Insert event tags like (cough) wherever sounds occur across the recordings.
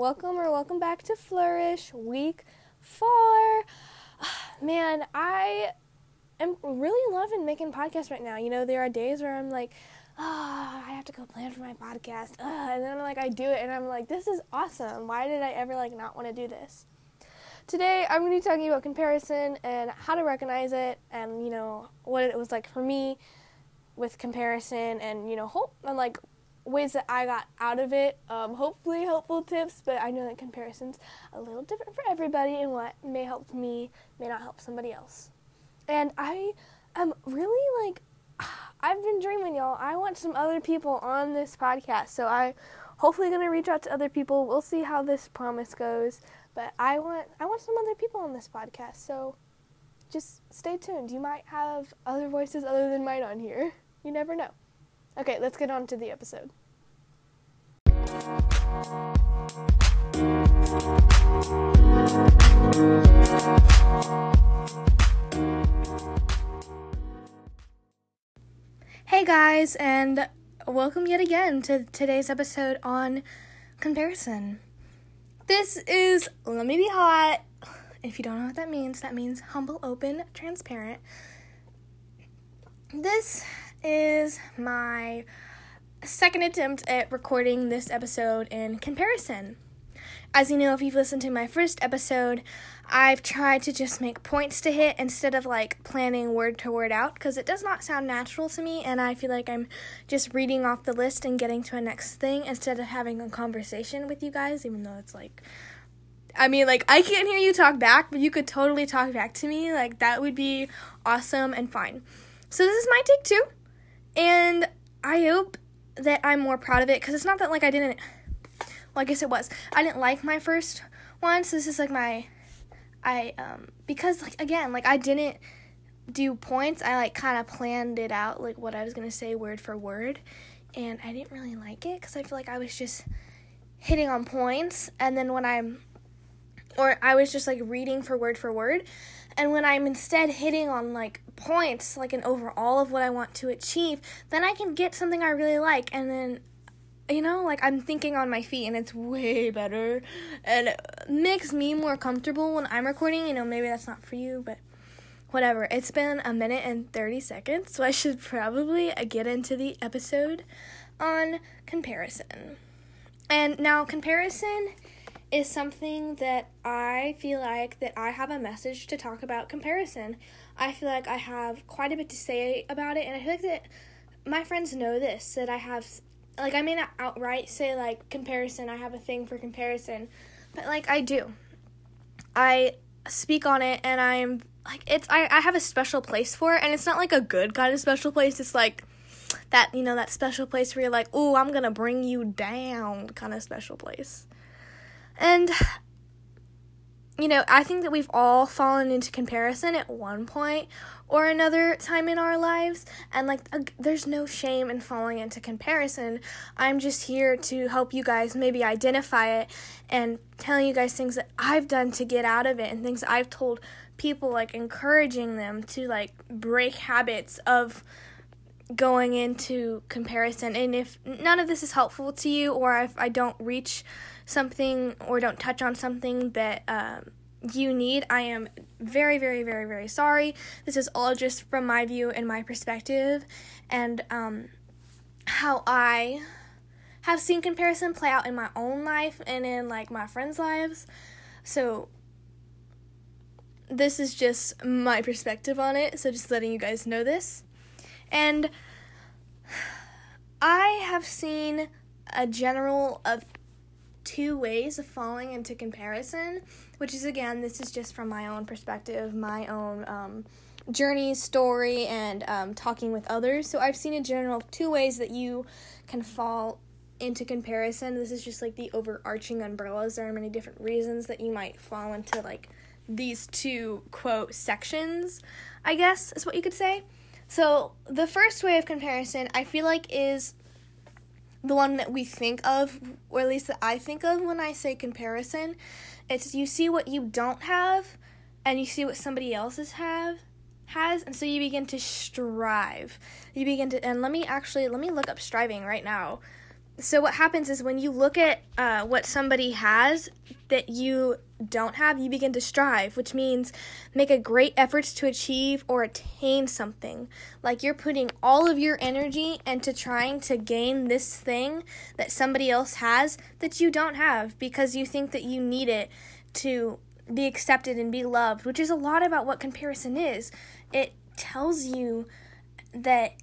welcome or welcome back to Flourish Week 4. (sighs) Man, I am really loving making podcasts right now. You know, there are days where I'm like, oh, I have to go plan for my podcast. Ah, and then I'm like, I do it and I'm like, this is awesome. Why did I ever like not want to do this? Today, I'm going to be talking about comparison and how to recognize it and, you know, what it was like for me with comparison and, you know, hope and like ways that I got out of it. Um, hopefully, helpful tips, but I know that comparison's a little different for everybody, and what may help me may not help somebody else. And I am really like, (sighs) I've been dreaming, y'all. I want some other people on this podcast, so I hopefully gonna reach out to other people. We'll see how this promise goes, but I want I want some other people on this podcast, so just stay tuned. You might have other voices other than mine on here. You never know. Okay, let's get on to the episode. Hey guys, and welcome yet again to today's episode on comparison. This is Let Me Be Hot. If you don't know what that means, that means humble, open, transparent. This is my second attempt at recording this episode in comparison. As you know, if you've listened to my first episode, I've tried to just make points to hit instead of like planning word to word out because it does not sound natural to me, and I feel like I'm just reading off the list and getting to a next thing instead of having a conversation with you guys, even though it's like. I mean, like, I can't hear you talk back, but you could totally talk back to me. Like, that would be awesome and fine. So, this is my take two. And I hope that I'm more proud of it because it's not that like I didn't. Well, I guess it was. I didn't like my first one, so this is like my. I um because like again like I didn't do points. I like kind of planned it out like what I was gonna say word for word, and I didn't really like it because I feel like I was just hitting on points, and then when I'm or I was just like reading for word for word, and when I'm instead hitting on like points, like an overall of what I want to achieve, then I can get something I really like and then you know, like I'm thinking on my feet and it's way better and makes me more comfortable when I'm recording. You know, maybe that's not for you, but whatever. It's been a minute and 30 seconds, so I should probably uh, get into the episode on comparison. And now, comparison is something that I feel like that I have a message to talk about comparison. I feel like I have quite a bit to say about it and I feel like that my friends know this that I have like I may not outright say like comparison, I have a thing for comparison, but like I do. I speak on it and I'm like it's I, I have a special place for it and it's not like a good kind of special place. It's like that, you know, that special place where you're like, "Oh, I'm to bring you down" kind of special place. And you know, I think that we've all fallen into comparison at one point or another time in our lives, and like, uh, there's no shame in falling into comparison. I'm just here to help you guys maybe identify it and telling you guys things that I've done to get out of it and things I've told people, like, encouraging them to like break habits of going into comparison. And if none of this is helpful to you, or if I don't reach something or don't touch on something that um, you need, I am very, very, very, very sorry. This is all just from my view and my perspective, and um, how I have seen comparison play out in my own life and in like my friends' lives. So this is just my perspective on it. So just letting you guys know this. And I have seen a general of two ways of falling into comparison, which is again, this is just from my own perspective, my own um, journey, story, and um, talking with others. So I've seen a general two ways that you can fall into comparison. This is just like the overarching umbrellas. There are many different reasons that you might fall into like these two quote sections, I guess is what you could say. So, the first way of comparison I feel like is the one that we think of, or at least that I think of when I say comparison. It's you see what you don't have and you see what somebody else's have has and so you begin to strive. You begin to and let me actually let me look up striving right now so what happens is when you look at uh, what somebody has that you don't have, you begin to strive, which means make a great efforts to achieve or attain something. Like you're putting all of your energy into trying to gain this thing that somebody else has that you don't have because you think that you need it to be accepted and be loved, which is a lot about what comparison is. It tells you that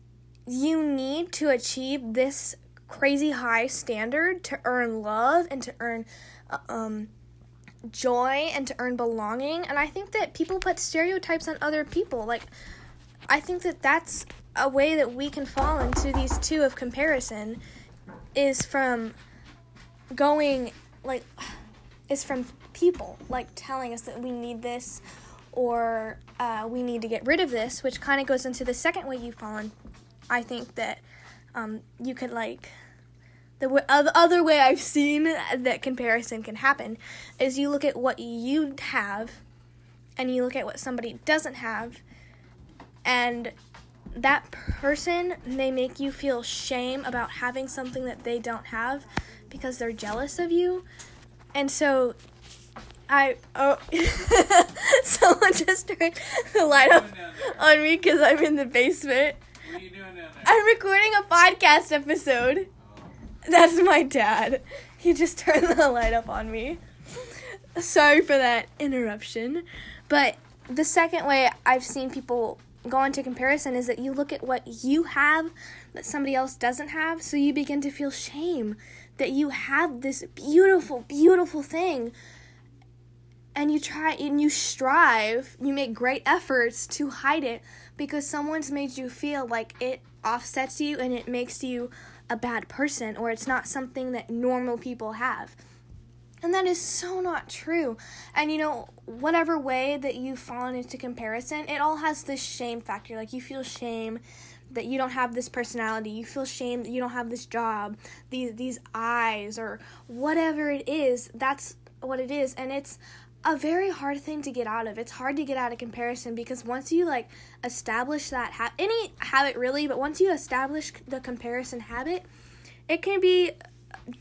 you need to achieve this crazy high standard to earn love and to earn uh, um, joy and to earn belonging. And I think that people put stereotypes on other people. Like, I think that that's a way that we can fall into these two of comparison is from going, like, is from people, like, telling us that we need this or uh, we need to get rid of this, which kind of goes into the second way you fall in. I think that um, you could like the w- other way I've seen that comparison can happen is you look at what you have and you look at what somebody doesn't have and that person may make you feel shame about having something that they don't have because they're jealous of you. And so I oh (laughs) someone just turned the light up on me because I'm in the basement. What are you doing down there? I'm recording a podcast episode. Oh. That's my dad. He just turned the light up on me. Sorry for that interruption. But the second way I've seen people go into comparison is that you look at what you have that somebody else doesn't have, so you begin to feel shame that you have this beautiful, beautiful thing. And you try and you strive, you make great efforts to hide it because someone's made you feel like it offsets you and it makes you a bad person or it's not something that normal people have. And that is so not true. And you know, whatever way that you've fallen into comparison, it all has this shame factor. Like you feel shame that you don't have this personality. You feel shame that you don't have this job, these these eyes or whatever it is. That's what it is. And it's a very hard thing to get out of. It's hard to get out of comparison because once you like establish that ha- any habit really, but once you establish the comparison habit, it can be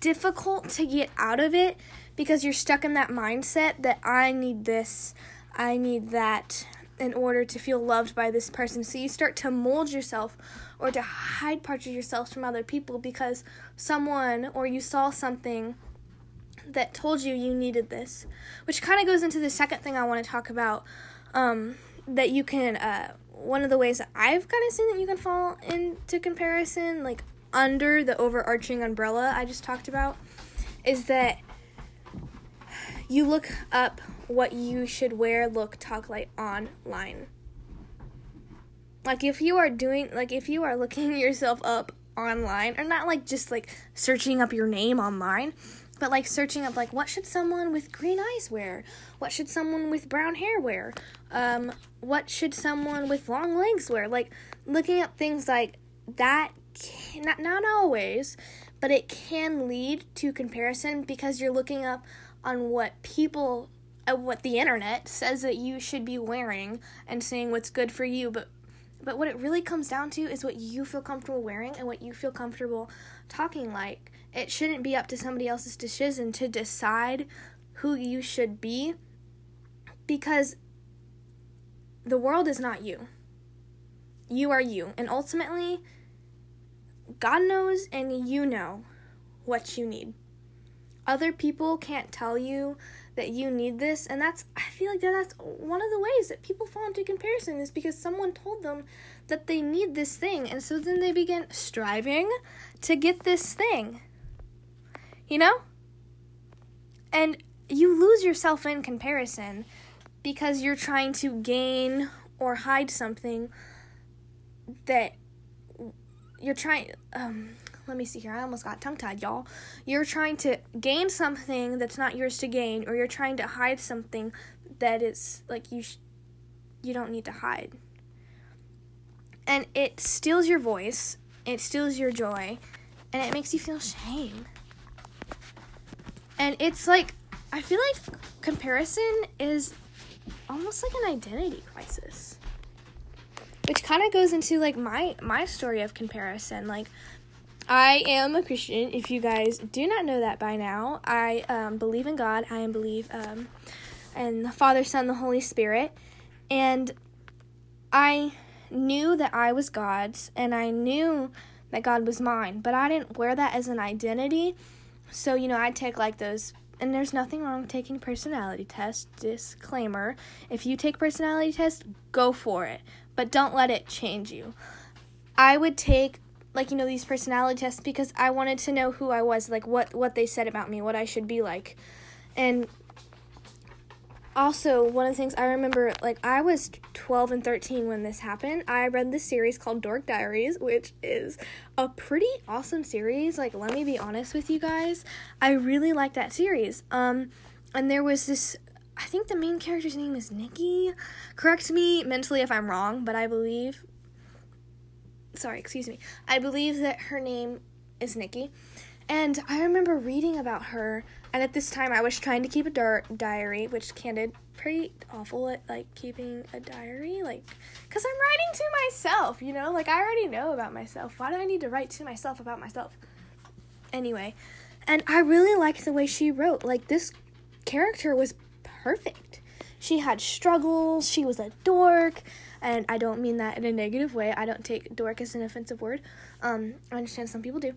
difficult to get out of it because you're stuck in that mindset that I need this, I need that in order to feel loved by this person. So you start to mold yourself or to hide parts of yourself from other people because someone or you saw something that told you you needed this, which kind of goes into the second thing I want to talk about. Um, that you can, uh, one of the ways that I've kind of seen that you can fall into comparison, like under the overarching umbrella I just talked about, is that you look up what you should wear, look, talk like online. Like if you are doing, like if you are looking (laughs) yourself up online, or not like just like searching up your name online, but like searching up like what should someone with green eyes wear? What should someone with brown hair wear? Um, what should someone with long legs wear? Like looking up things like that can, not, not always but it can lead to comparison because you're looking up on what people uh, what the internet says that you should be wearing and saying what's good for you. But but what it really comes down to is what you feel comfortable wearing and what you feel comfortable talking like it shouldn't be up to somebody else's decision to decide who you should be because the world is not you. You are you. And ultimately, God knows and you know what you need. Other people can't tell you that you need this, and that's, I feel like that that's one of the ways that people fall into comparison is because someone told them that they need this thing, and so then they begin striving to get this thing you know? And you lose yourself in comparison because you're trying to gain or hide something that you're trying um let me see here. I almost got tongue tied, y'all. You're trying to gain something that's not yours to gain, or you're trying to hide something that is like you sh- you don't need to hide. And it steals your voice, it steals your joy, and it makes you feel shame. And it's like, I feel like comparison is almost like an identity crisis. Which kind of goes into like my my story of comparison. Like I am a Christian. If you guys do not know that by now, I um, believe in God. I believe um, in the Father, Son, the Holy Spirit, and I knew that I was God's, and I knew that God was mine, but I didn't wear that as an identity. So you know, I'd take like those. And there's nothing wrong with taking personality tests. Disclaimer: If you take personality tests, go for it, but don't let it change you. I would take like you know these personality tests because I wanted to know who I was, like what what they said about me, what I should be like. And also, one of the things I remember like I was 12 and 13 when this happened. I read this series called Dork Diaries, which is a pretty awesome series. Like let me be honest with you guys. I really like that series. Um and there was this I think the main character's name is Nikki. Correct me mentally if I'm wrong, but I believe sorry, excuse me. I believe that her name is Nikki. And I remember reading about her, and at this time I was trying to keep a dar- diary, which Candid pretty awful at like keeping a diary, like, cause I'm writing to myself, you know, like I already know about myself. Why do I need to write to myself about myself? Anyway, and I really liked the way she wrote. Like this character was perfect. She had struggles. She was a dork and I don't mean that in a negative way. I don't take dork as an offensive word. Um, I understand some people do.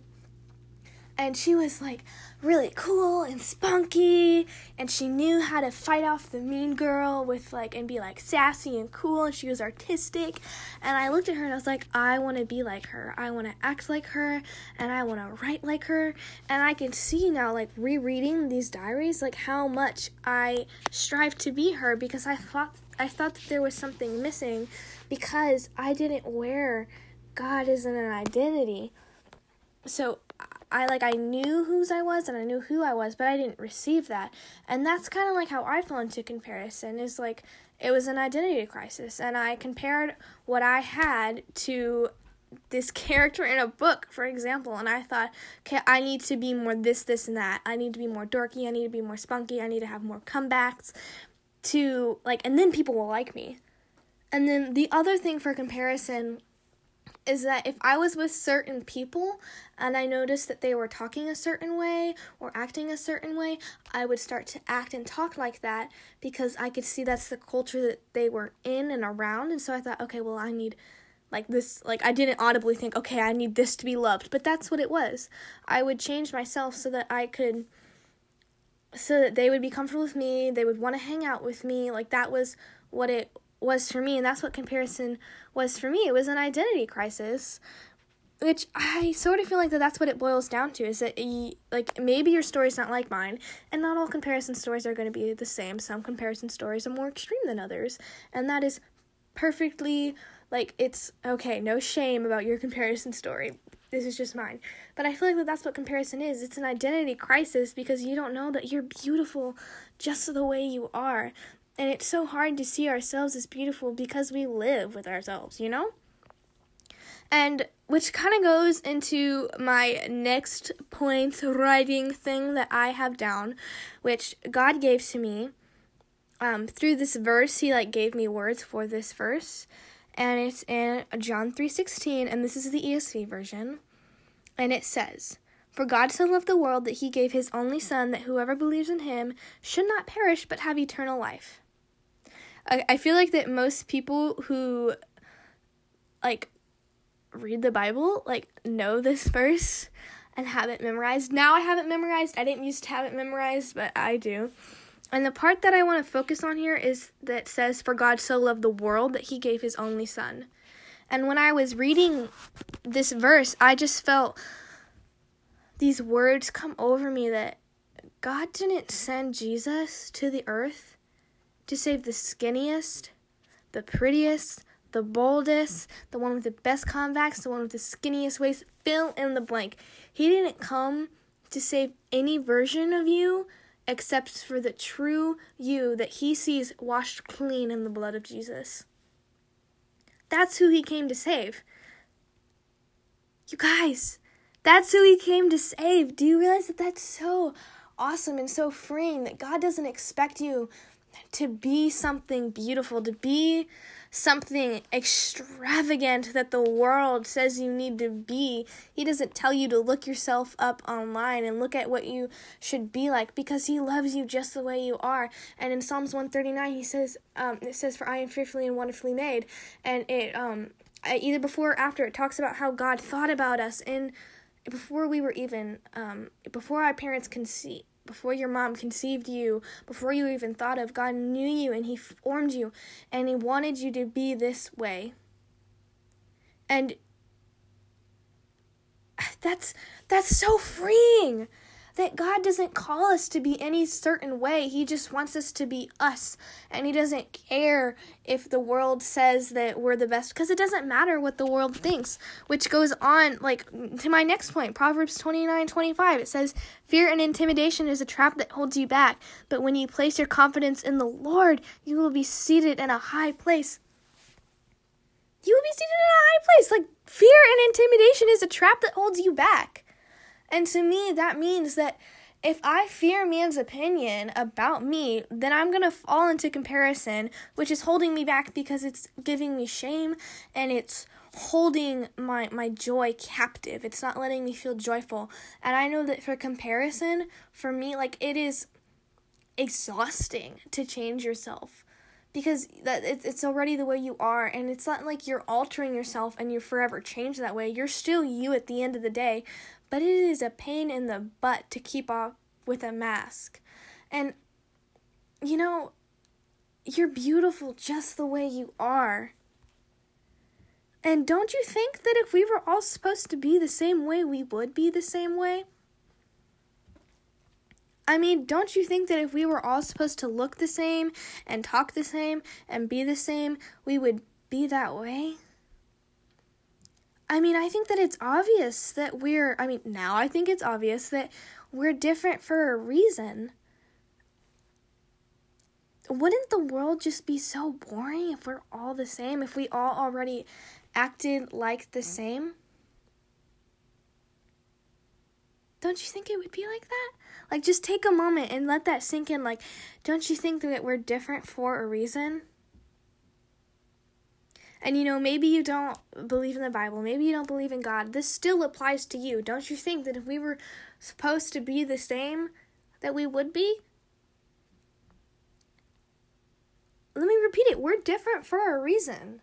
And she was like really cool and spunky, and she knew how to fight off the mean girl with like and be like sassy and cool, and she was artistic. And I looked at her and I was like, I want to be like her. I want to act like her, and I want to write like her. And I can see now, like rereading these diaries, like how much I strive to be her because I thought I thought that there was something missing because I didn't wear God as an identity. So I like I knew whose I was and I knew who I was, but I didn't receive that. And that's kind of like how I fell into comparison is like it was an identity crisis and I compared what I had to this (laughs) character in a book, for example, and I thought, okay, I need to be more this, this, and that. I need to be more dorky. I need to be more spunky. I need to have more comebacks to like and then people will like me. And then the other thing for comparison is that if I was with certain people and I noticed that they were talking a certain way or acting a certain way, I would start to act and talk like that because I could see that's the culture that they were in and around. And so I thought, okay, well, I need like this, like I didn't audibly think, okay, I need this to be loved, but that's what it was. I would change myself so that I could so that they would be comfortable with me, they would want to hang out with me. Like that was what it was for me, and that's what comparison was for me. It was an identity crisis, which I sort of feel like that that's what it boils down to. Is that you, like maybe your story's not like mine, and not all comparison stories are going to be the same. Some comparison stories are more extreme than others, and that is perfectly like it's okay. No shame about your (laughs) comparison story this is just mine. But I feel like that that's what comparison is. It's an identity crisis because you don't know that you're beautiful just the way you are. And it's so hard to see ourselves as beautiful because we live with ourselves, you know? And which kind of goes into my next point writing thing that I have down, which God gave to me. Um, through this verse, He like gave me words for this verse, and it's in John 3:16 and this is the ESV version. And it says, "For God so loved the world that he gave his only son that whoever believes in him should not perish but have eternal life." I, I feel like that most people who like read the Bible like know this verse and have it memorized. Now I have it memorized. I didn't used to have it memorized, but I do. And the part that I want to focus on here is that says, For God so loved the world that he gave his only son. And when I was reading this verse, I just felt these words come over me that God didn't send Jesus to the earth to save the skinniest, the prettiest, the boldest, the one with the best comebacks, the one with the skinniest waist, fill in the blank. He didn't come to save any version of you except for the true you that he sees washed clean in the blood of Jesus. That's who he came to save. You guys, that's who he came to save. Do you realize that that's so awesome and so freeing that God doesn't expect you to be something beautiful, to be something extravagant that the world says you need to be. He doesn't tell you to look yourself up online and look at what you should be like because he loves you just the way you are. And in Psalms 139, he says, um, it says, For I am fearfully and wonderfully made. And it, um, either before or after, it talks about how God thought about us and before we were even, um, before our parents conceived before your mom conceived you, before you even thought of, God knew you and He formed you and He wanted you to be this way. And (sighs) that's that's so freeing that God doesn't call us to be any certain way. He just wants us to be us. And He doesn't care if the world says that we're the best, because it doesn't matter what the world thinks. Which goes on, like, to my next point Proverbs 29 25. It says, Fear and intimidation is a trap that holds you back, but when you place your confidence in the Lord, you will be seated in a high place. You will be seated in a high place. Like, fear and intimidation is a trap that holds you back. And to me, that means that if I fear man's opinion about me, then I'm going to fall into comparison, which is holding me back because it's giving me shame and it's holding my my joy captive. It's not letting me feel joyful. And I know that for comparison, for me like it is exhausting to change yourself because that it's already the way you are and it's not like you're altering yourself and you're forever changed that way you're still you at the end of the day but it is a pain in the butt to keep off with a mask. And, you know, you're beautiful just the way you are. And don't you think that if we were all supposed to be the same way, we would be the same way? I mean, don't you think that if we were all supposed to look the same and talk the same and be the same, we would be that way? I mean, I think that it's obvious that we're, I mean, now I think it's obvious that we're different for a reason. Wouldn't the world just be so boring if we're all the same, if we all already acted like the mm-hmm. same? Don't you think it would be like that? Like, just take a moment and let that sink in. Like, don't you think that we're different for a reason? And you know, maybe you don't believe in the Bible, maybe you don't believe in God. This still applies to you. Don't you think that if we were supposed to be the same, that we would be? Let me repeat it. We're different for a reason.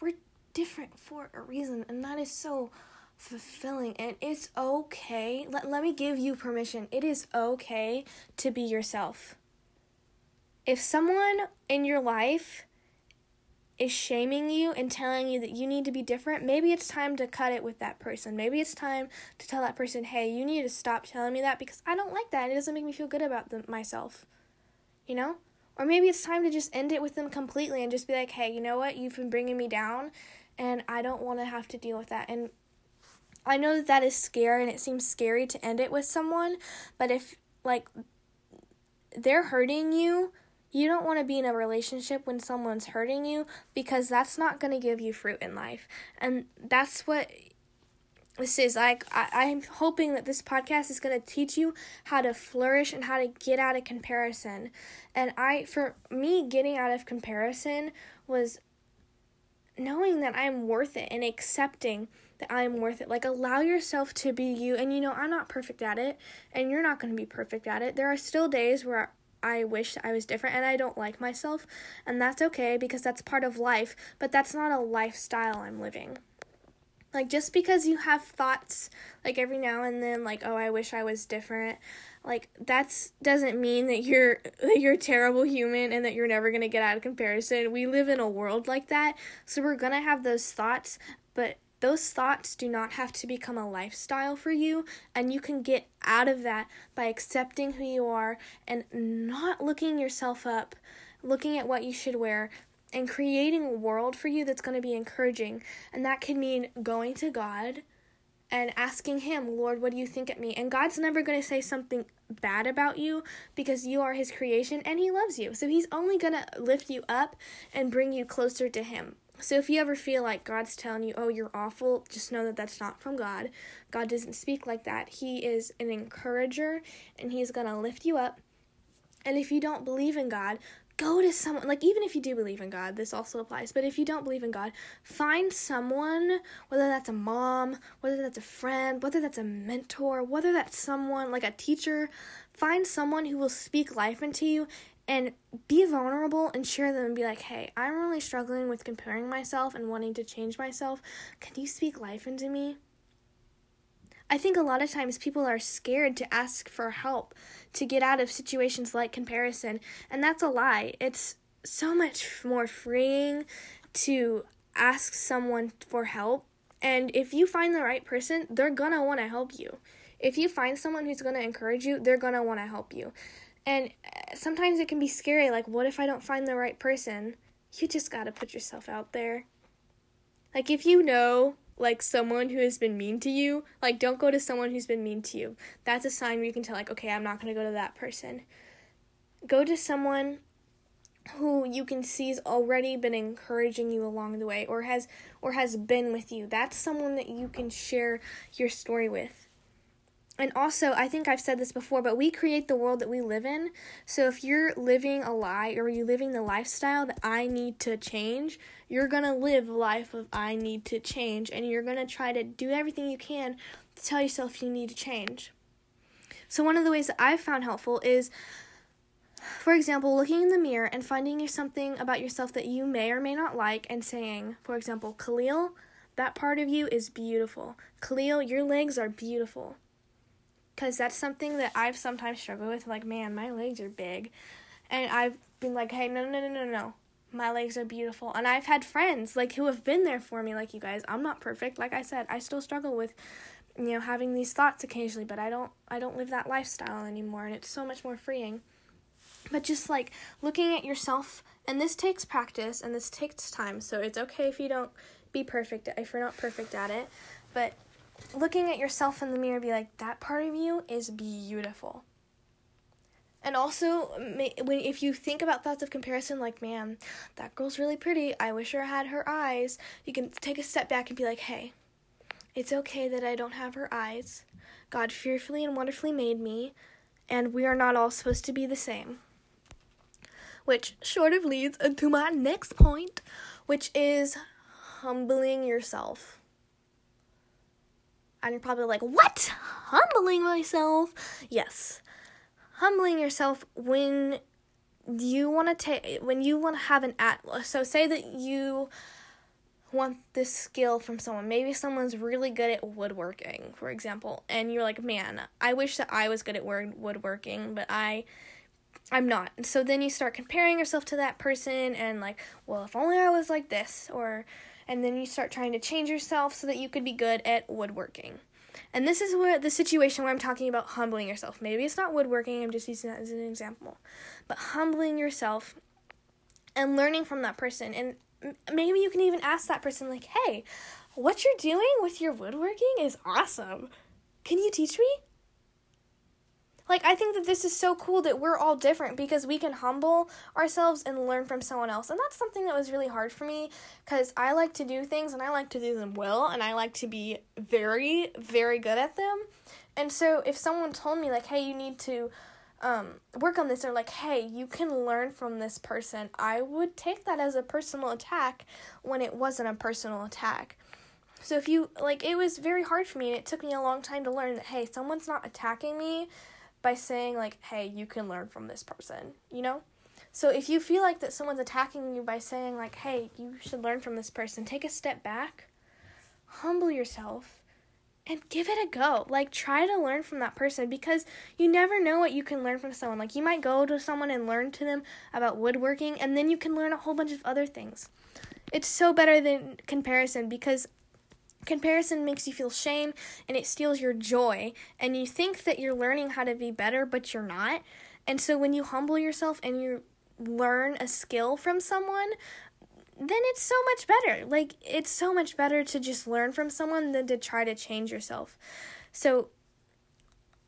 We're different for a reason, and that is so fulfilling and it's okay. Let, let me give you permission. It is okay to be yourself. If someone in your life is shaming you and telling you that you need to be different, maybe it's time to cut it with that person. Maybe it's time to tell that person, hey, you need to stop telling me that because I don't like that. It doesn't make me feel good about them, myself. You know? Or maybe it's time to just end it with them completely and just be like, hey, you know what? You've been bringing me down and I don't want to have to deal with that. And I know that that is scary and it seems scary to end it with someone, but if, like, they're hurting you, you don't want to be in a relationship when someone's hurting you because that's not going to give you fruit in life. And that's what this is like I, am hoping that this podcast is going to teach you how to flourish and how to get out of comparison. And i for me getting out of comparison was knowing that i'm worth it and accepting that i'm worth it. Like allow yourself to be you. And you know i'm not perfect at it and you're not going to be perfect at it. There are still days where I wish I was different and I don't like myself, and that's okay because that's part of life, but that's not a lifestyle I'm living. Like just because you have thoughts like every now and then like oh I wish I was different, like that's doesn't mean that you're (laughs) that you're a terrible human and that you're never to get out of comparison. We live in a world like that, so we're to have those thoughts, but those thoughts do not have to become a lifestyle for you, and you can get out of that by accepting who you are and not looking yourself up, looking at what you should wear, and creating a world for you that's going to be encouraging. And that can mean going to God and asking Him, Lord, what do you think of me? And God's never going to say something bad about you because you are His creation and He loves you. So He's only going to lift you up and bring you closer to Him. So if you ever feel like God's telling you, oh, you're awful, just know that that's not from God. God doesn't speak like that. He is an encourager and He's going to lift you up And if you don't believe in God, go to someone like even if you do believe in God, this also applies. But if you don't believe in God, find someone, whether that's a mom, whether that's a friend, whether that's a mentor, whether that's someone like a teacher, find someone who will speak life into you and be vulnerable and share them and be like, "Hey, I'm really struggling with comparing myself and wanting to change myself. Can you speak life into me?" I think a lot of times people are scared to ask for help to get out of situations like comparison, and that's a lie. It's so much more freeing to ask someone for help, and if you find the right person, they're gonna want to help you. If you find someone who's gonna encourage you, they're gonna want to help you. And uh, sometimes it can be scary like, what if I don't find the right person? You just gotta put yourself out there. Like, if you know like someone who has been mean to you, like don't go to someone who's been mean to you. That's a sign where you can tell like, okay, I'm not to go to that person. Go to someone who you can see has already been encouraging you along the way or has or has been with you. That's someone that you can share your story with and also, I think I've said this before, but we create the world that we live in. So if you're living a lie or you're living the lifestyle that I need to change, you're going to live a life of I need to change and you're going to try to do everything you can to tell yourself you need to change. So one of the ways that I've found helpful is for example, looking in the mirror and finding something about yourself that you may or may not like and saying, for example, Caliel, that part of you is beautiful. Caliel, your legs are beautiful because that's something that I've sometimes struggled with. Like, man, my legs are big. And I've been like, hey, no, no, no, no, no. My legs are beautiful. And I've had friends, like, who have been there for me, like you guys. I'm not perfect. Like I said, I still struggle with, you know, having these thoughts occasionally, but I don't, I don't live that lifestyle anymore. And it's so much more freeing. But just like looking at yourself, and this takes practice and this takes time. So it's okay if you don't be perfect, if you're not perfect at it. But looking at yourself in the mirror be like that part of you is beautiful. And also when if you think about thoughts of comparison like man that girl's really pretty. I wish her had her eyes. You can take a step back and be like hey it's okay that i don't have her eyes. God fearfully and wonderfully made me and we are not all supposed to be the same. Which sort of leads into my next point which is humbling yourself and you're probably like, what? Humbling myself? Yes. Humbling yourself when you want to take, when you want to have an at, so say that you want this skill from someone. Maybe someone's really good at woodworking, for example, and you're like, "Man, I wish that I was good at woodworking, but I I'm not." So then you start comparing yourself to that person and like, "Well, if only I was like this," or and then you start trying to change yourself so that you could be good at woodworking. And this is where the situation where I'm talking about humbling yourself. Maybe it's not woodworking, I'm just using that as an example. But humbling yourself and learning from that person. And maybe you can even ask that person, like, hey, what you're doing with your woodworking is awesome. Can you teach me? Like, I think that this is so cool that we're all different because we can humble ourselves and learn from someone else. And that's something that was really hard for me because I like to do things and I like to do them well and I like to be very, very good at them. And so if someone told me, like, hey, you need to um, work on this, or like, hey, you can learn from this person, I would take that as a personal attack when it wasn't a personal attack. So if you like it was very hard for me and it took me a long time to learn that hey, someone's not attacking me by saying like, "Hey, you can learn from this person," you know? So if you feel like that someone's attacking you by saying like, "Hey, you should learn from this person," take a step back, humble yourself, and give it a go. Like try to learn from that person because you never know what you can learn from someone. Like you might go to someone and learn to them about woodworking and then you can learn a whole bunch of other things. It's so better than comparison because Comparison makes you feel shame and it steals your joy, and you think that you're learning how to be better, but you're not. And so when you humble yourself and you learn a skill from someone, then it's so much better. Like, it's so much better to just learn from someone than to try to change yourself. So,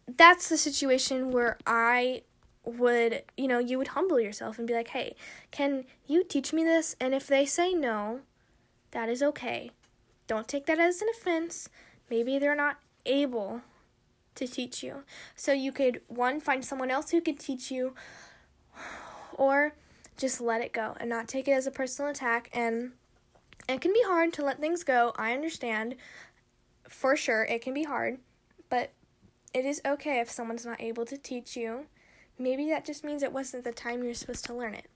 that's the situation where I would, you know, you would humble yourself and be like, hey, can you teach me this? And if they say no, that is okay. Don't take that as an offense. Maybe they're not able to teach you. So you could one find someone else who could teach you or just let it go and not take it as a personal attack and it can be hard to let things go. I understand. For sure, it can be hard, but it is okay if someone's not able to teach you. Maybe that just means it wasn't the time you're supposed to learn it.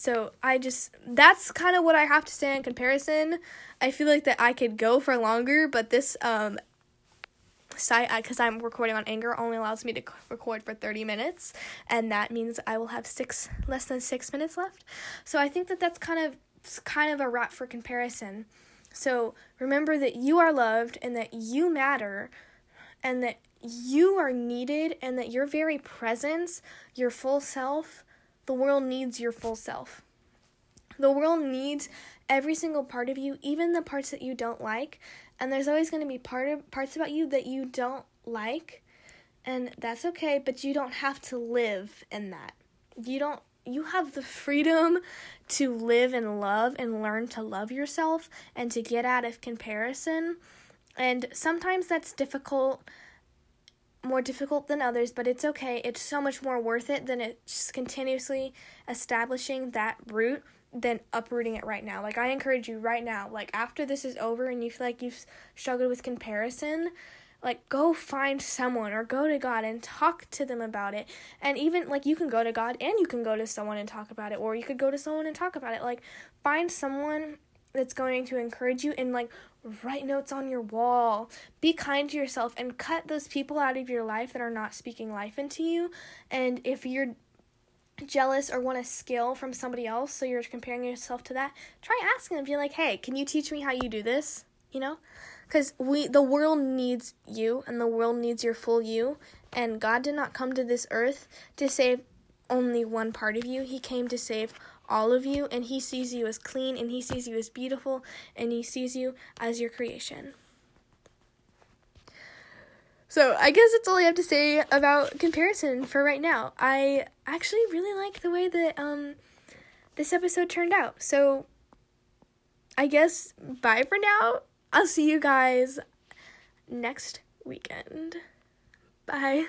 So I just that's kind of what I have to say in comparison. I feel like that I could go for longer, but this um site because I'm recording on Anchor only allows me to record for 30 minutes, and that means I will have six less than six minutes left. So I think that that's kind of kind of a wrap for comparison. So remember that you are loved and that you matter, and that you are needed, and that your very presence, your full self, the world needs your full self. The world needs every single part of you, even the parts that you don't like. And there's always going to be part of parts about you that you don't like, and that's okay, but you don't have to live in that. You don't you have the freedom to live and love and learn to love yourself and to get out of comparison. And sometimes that's difficult more difficult than others, but it's okay. It's so much more worth it than it's continuously establishing that root than uprooting it right now. Like I encourage you right now, like after this is over and you feel like you've struggled with comparison, like go find someone or go to God and talk to them about it. And even like you can go to God and you can go to someone and talk about it or you could go to someone and talk about it. Like find someone that's going to encourage you and like write notes on your wall. Be kind to yourself and cut those people out of your life that are not speaking life into you. And if you're jealous or want a skill from somebody else, so you're comparing yourself to that, try asking them. Be like, hey, can you teach me how you do this? You know? Because we the world needs you and the world needs your full you. And God did not come to this earth to save only one part of you. He came to save all of you, and He sees you as clean, and He sees you as beautiful, and He sees you as your creation. So I guess that's all I have to say about comparison for right now. I actually really like the way that um this episode turned out. So I guess bye for now. I'll see you guys next weekend. Bye.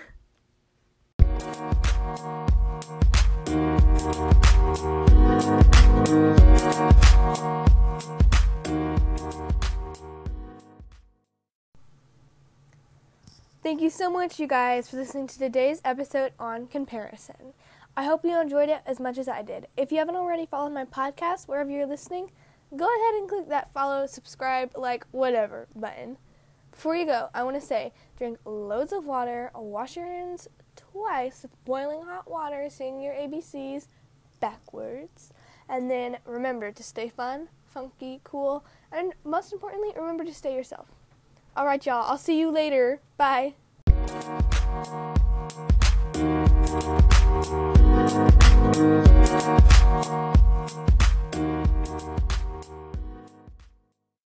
Thank you so much, you guys, for listening to today's episode on comparison. I hope you enjoyed it as much as I did. If you haven't already followed my podcast wherever you're listening, go ahead and click that follow, subscribe, like, whatever button. Before you go, I want to say drink loads of water, wash your hands twice with boiling hot water, sing your ABCs backwards, and then remember to stay fun, funky, cool, and most importantly, remember to stay yourself. Alright, y'all, I'll see you later. Bye. Thank you.